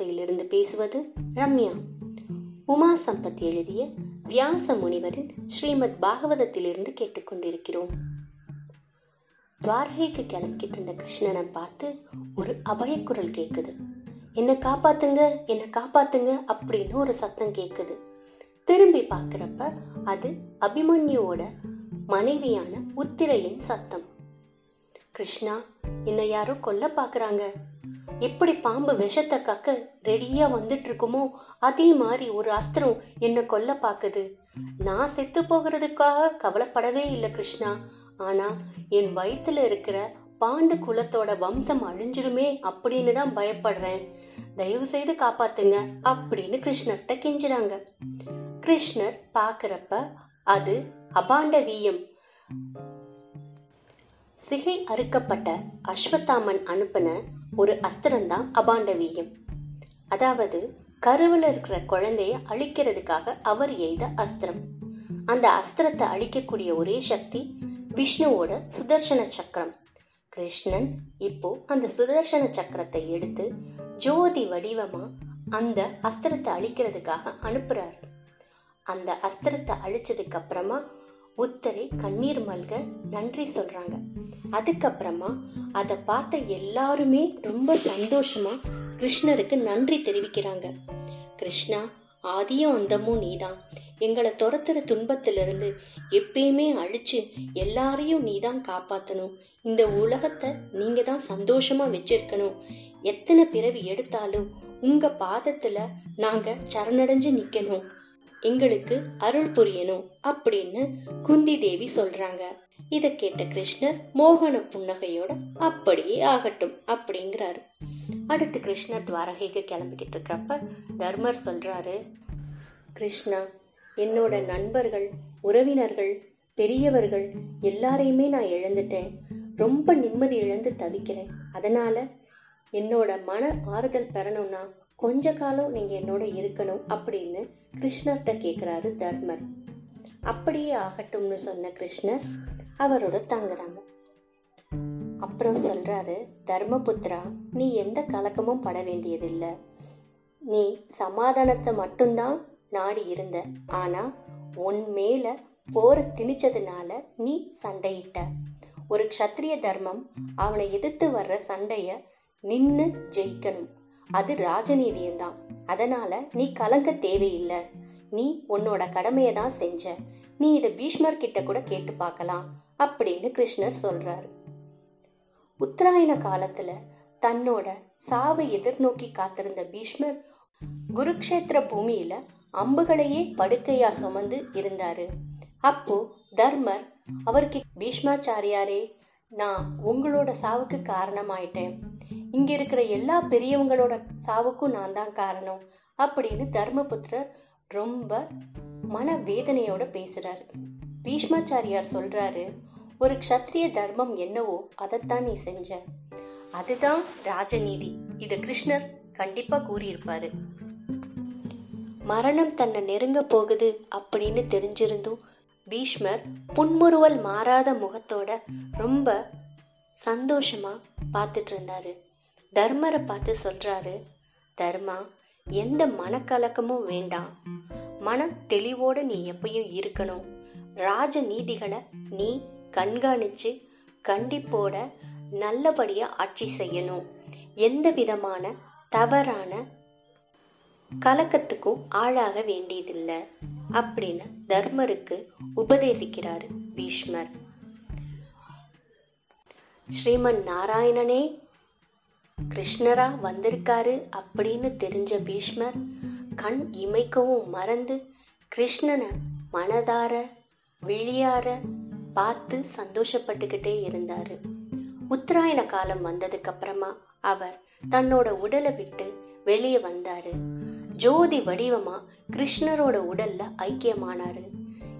ஓசையிலிருந்து பேசுவது ரம்யா. உமா சம்பத் எழுதிய வியாச முனிவரின் ஸ்ரீமத் பாகவதத்திலிருந்து கேட்டுக்கொண்டிருக்கிறோம். துவாரகைக்கு கிளம்பிக்கிட்டு இருந்த கிருஷ்ணனை பார்த்து ஒரு அபயக்குரல் கேட்குது என்னை காப்பாத்துங்க என்னை காப்பாத்துங்க அப்படின்னு ஒரு சத்தம் கேட்குது திரும்பி பார்க்குறப்ப அது அபிமன்யுவோட மனைவியான உத்திரையின் சத்தம். கிருஷ்ணா என்னை யாரோ கொல்ல பார்க்குறாங்க எப்படி பாம்பு விஷத்தை கக்க ரெடியா வந்துட்டு இருக்குமோ அதே மாதிரி ஒரு அஸ்திரம் என்ன கொல்ல பாக்குது. நான் செத்து போகிறதுக்காக கவலைப்படவே இல்லை கிருஷ்ணா. ஆனா என் வயிற்றுல இருக்கிற பாண்டு குலத்தோட வம்சம் அழிஞ்சிருமே அப்படின்னு தான் பயப்படுறேன். தயவு செய்து காப்பாத்துங்க அப்படின்னு கிருஷ்ணர்கிட்ட கெஞ்சுறாங்க. கிருஷ்ணர் பாக்குறப்ப அது அபாண்ட வீயம் சிகை அறுக்கப்பட்ட அஸ்வத்தாமன் அனுப்பின ஒரு அஸ்திரம்தான் அபாண்டவீயம் அதாவது கருவில் இருக்கிற குழந்தைய அழிக்கிறதுக்காக அவர் எய்த அஸ்திரம். அந்த அஸ்திரத்தை அழிக்கக்கூடிய ஒரே சக்தி விஷ்ணுவோட சுதர்சன சக்கரம். கிருஷ்ணன் இப்போ அந்த சுதர்சன சக்கரத்தை எடுத்து ஜோதி வடிவமா அந்த அஸ்திரத்தை அழிக்கிறதுக்காக அனுப்புறாரு. அந்த அஸ்திரத்தை அழிச்சதுக்கு அப்புறமா புத்தரை கண்ணீர் மல்க நன்றி சொல்றாங்க. அதுக்கப்புறமா அதை பார்த்த எல்லாருமே ரொம்ப சந்தோஷமா கிருஷ்ணருக்கு நன்றி தெரிவிக்கிறாங்க. கிருஷ்ணா ஆதியும் அந்தமும் நீதான். எங்களை துரத்துற துன்பத்திலிருந்து எப்பயுமே அழிச்சு எல்லாரையும் நீதான் காப்பாத்தணும். இந்த உலகத்தை நீங்க தான் சந்தோஷமா வச்சிருக்கணும். எத்தனை பிறவி எடுத்தாலும் உங்க பாதத்துல நாங்க சரணடைஞ்சு நிக்கணும். எங்களுக்கு அருள் புரியணும் அப்படின்னு குந்தி தேவி சொல்றாங்க. இத கேட்ட கிருஷ்ணர் மோகன புன்னகையோட அப்படியே ஆகட்டும் அப்படிங்கிறாரு. அடுத்து கிருஷ்ணர் துவாரகைக்கு கிளம்பிக்கிட்டு இருக்கிறப்ப தர்மர் சொல்றாரு கிருஷ்ணா என்னோட நண்பர்கள் உறவினர்கள் பெரியவர்கள் எல்லாரையுமே நான் இழந்துட்டேன். ரொம்ப நிம்மதி இழந்து தவிக்கிறேன். அதனால என்னோட மன ஆறுதல் பெறணும்னா கொஞ்ச காலம் நீங்க என்னோட இருக்கணும் அப்படின்னு கிருஷ்ணர்கிட்ட கேக்குறாரு தர்மர். அப்படியே ஆகட்டும்னு சொன்ன கிருஷ்ணர் அவரோட தங்குறாங்க. அப்புறம் சொல்றாரு தர்மபுத்ரா நீ எந்த கலக்கமும் பட வேண்டியதில்லை. நீ சமாதானத்தை மட்டும்தான் நாடி இருந்த. ஆனா உன் மேல போர திணிச்சதுனால நீ சண்டையிட்ட. ஒரு க்ஷத்ரிய தர்மம் அவனை எதிர்த்து வர்ற சண்டைய நின்று ஜெயிக்கணும். அது ராஜநீதியம் தான் அதனால நீ கலங்க தேவையில்லை. நீ உன்னோட கடமையை தான் செஞ்ச. நீ இதை பீஷ்மர் கிட்ட கூட கேட்டு பார்க்கலாம் அப்படின்னு கிருஷ்ணர் சொல்றாரு. உத்தராயண காலத்துல தன்னோட சாவை எதிர்நோக்கி காத்திருந்த பீஷ்மர் குருக்ஷேத்திர பூமியில அம்புகளையே படுக்கையா சுமந்து இருந்தாரு. அப்போ தர்மர் அவருக்கு பீஷ்மாச்சாரியாரே நான் உங்களோட சாவுக்கு காரணமாயிட்டேன். இங்க இருக்கிற எல்லா பெரியவங்களோட சாவுக்கும் நான் தான் காரணம் அப்படின்னு தர்மபுத்திரர் ரொம்ப மன வேதனையோட பேசுறாரு. பீஷ்மாச்சாரியார் சொல்றாரு ஒரு க்ஷத்ரிய தர்மம் என்னவோ அதைத்தான் நீ செஞ்ச. அதுதான் ராஜநீதி. இது கிருஷ்ணர் கண்டிப்பா கூறியிருப்பாரு. மரணம் தன்னை நெருங்க போகுது அப்படின்னு தெரிஞ்சிருந்தும் பீஷ்மர் புன்முறுவல் மாறாத முகத்தோட ரொம்ப சந்தோஷமா பார்த்துட்டு இருந்தாரு. தர்மரை பார்த்து சொல்றாரு தர்மா எந்த மனக்கலக்கமும் வேண்டாம். மன தெளிவோட நீ எப்பயும் இருக்கணும். ராஜ நீதிகளை நீ கண்காணிச்சு கண்டிப்போட நல்லபடியா ஆட்சி செய்யணும். எந்த விதமான தவறான கலக்கத்துக்கும் ஆளாக வேண்டியதில்லை அப்படின்னு தர்மருக்கு உபதேசிக்கிறாரு பீஷ்மர். ஸ்ரீமன் நாராயணனே கிருஷ்ணரா வந்திருக்காரு அப்படின்னு தெரிஞ்ச பீஷ்மர் கண் இமைக்கவும் மறந்து கிருஷ்ணனை மனதார விழியார பார்த்து சந்தோஷப்பட்டுக்கிட்டே இருந்தாரு. உத்தராயண காலம் வந்ததுக்கு அப்புறமா அவர் தன்னோட உடலை விட்டு வெளியே வந்தாரு. ஜோதி வடிவமா கிருஷ்ணரோட உடல்ல ஐக்கியமானாரு.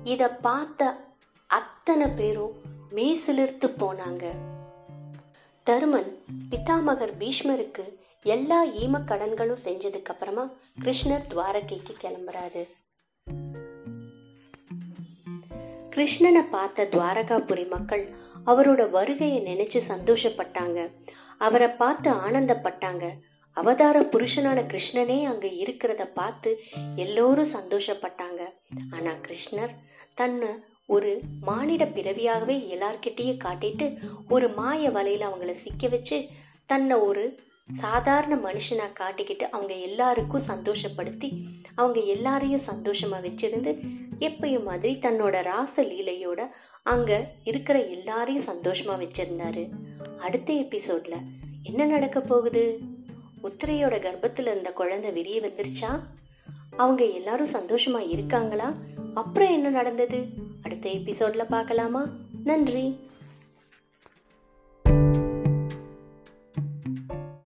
இத பார்த்த அத்தனை பேரும் மெய்சிலிர்த்து போனாங்க. தருமன் பிதாமகர் பீஷ்மருக்கு எல்லா ஈம கடன்களும் செஞ்சதுக்கு அப்புறமா கிருஷ்ணர் துவாரகைக்கு கிளம்புறாரு. கிருஷ்ணனை பார்த்த துவாரகாபுரி மக்கள் அவரோட வருகையை நினைச்சு சந்தோஷப்பட்டாங்க. அவரை பார்த்து ஆனந்தப்பட்டாங்க. அவதார புருஷனான கிருஷ்ணனே அங்க இருக்கிறத பார்த்து எல்லோரும் சந்தோஷப்பட்டாங்க. ஆனா கிருஷ்ணர் தன்னை ஒரு மானிட பிறவியாகவே எல்லார்கிட்டயும் காட்டிட்டு ஒரு மாய வலையில அவங்கள சிக்க வச்சு தன்னை ஒரு சாதாரண மனுஷனா காட்டிக்கிட்டு அவங்க எல்லாருக்கும் சந்தோஷப்படுத்தி அவங்க எல்லாரையும் சந்தோஷமா வச்சிருந்து எப்பயும் மாதிரி தன்னோட ராச லீலையோட அங்க இருக்கிற எல்லாரையும் சந்தோஷமா வச்சிருந்தாரு. அடுத்த எபிசோட்ல என்ன நடக்க போகுது? உத்திரையோட கர்ப்பத்துல இருந்த குழந்தை வெளியே வந்துருச்சா? அவங்க எல்லாரும் சந்தோஷமா இருக்காங்களா? அப்புறம் என்ன நடந்தது? அடுத்த எபிசோட்ல பார்க்கலாமா? நன்றி.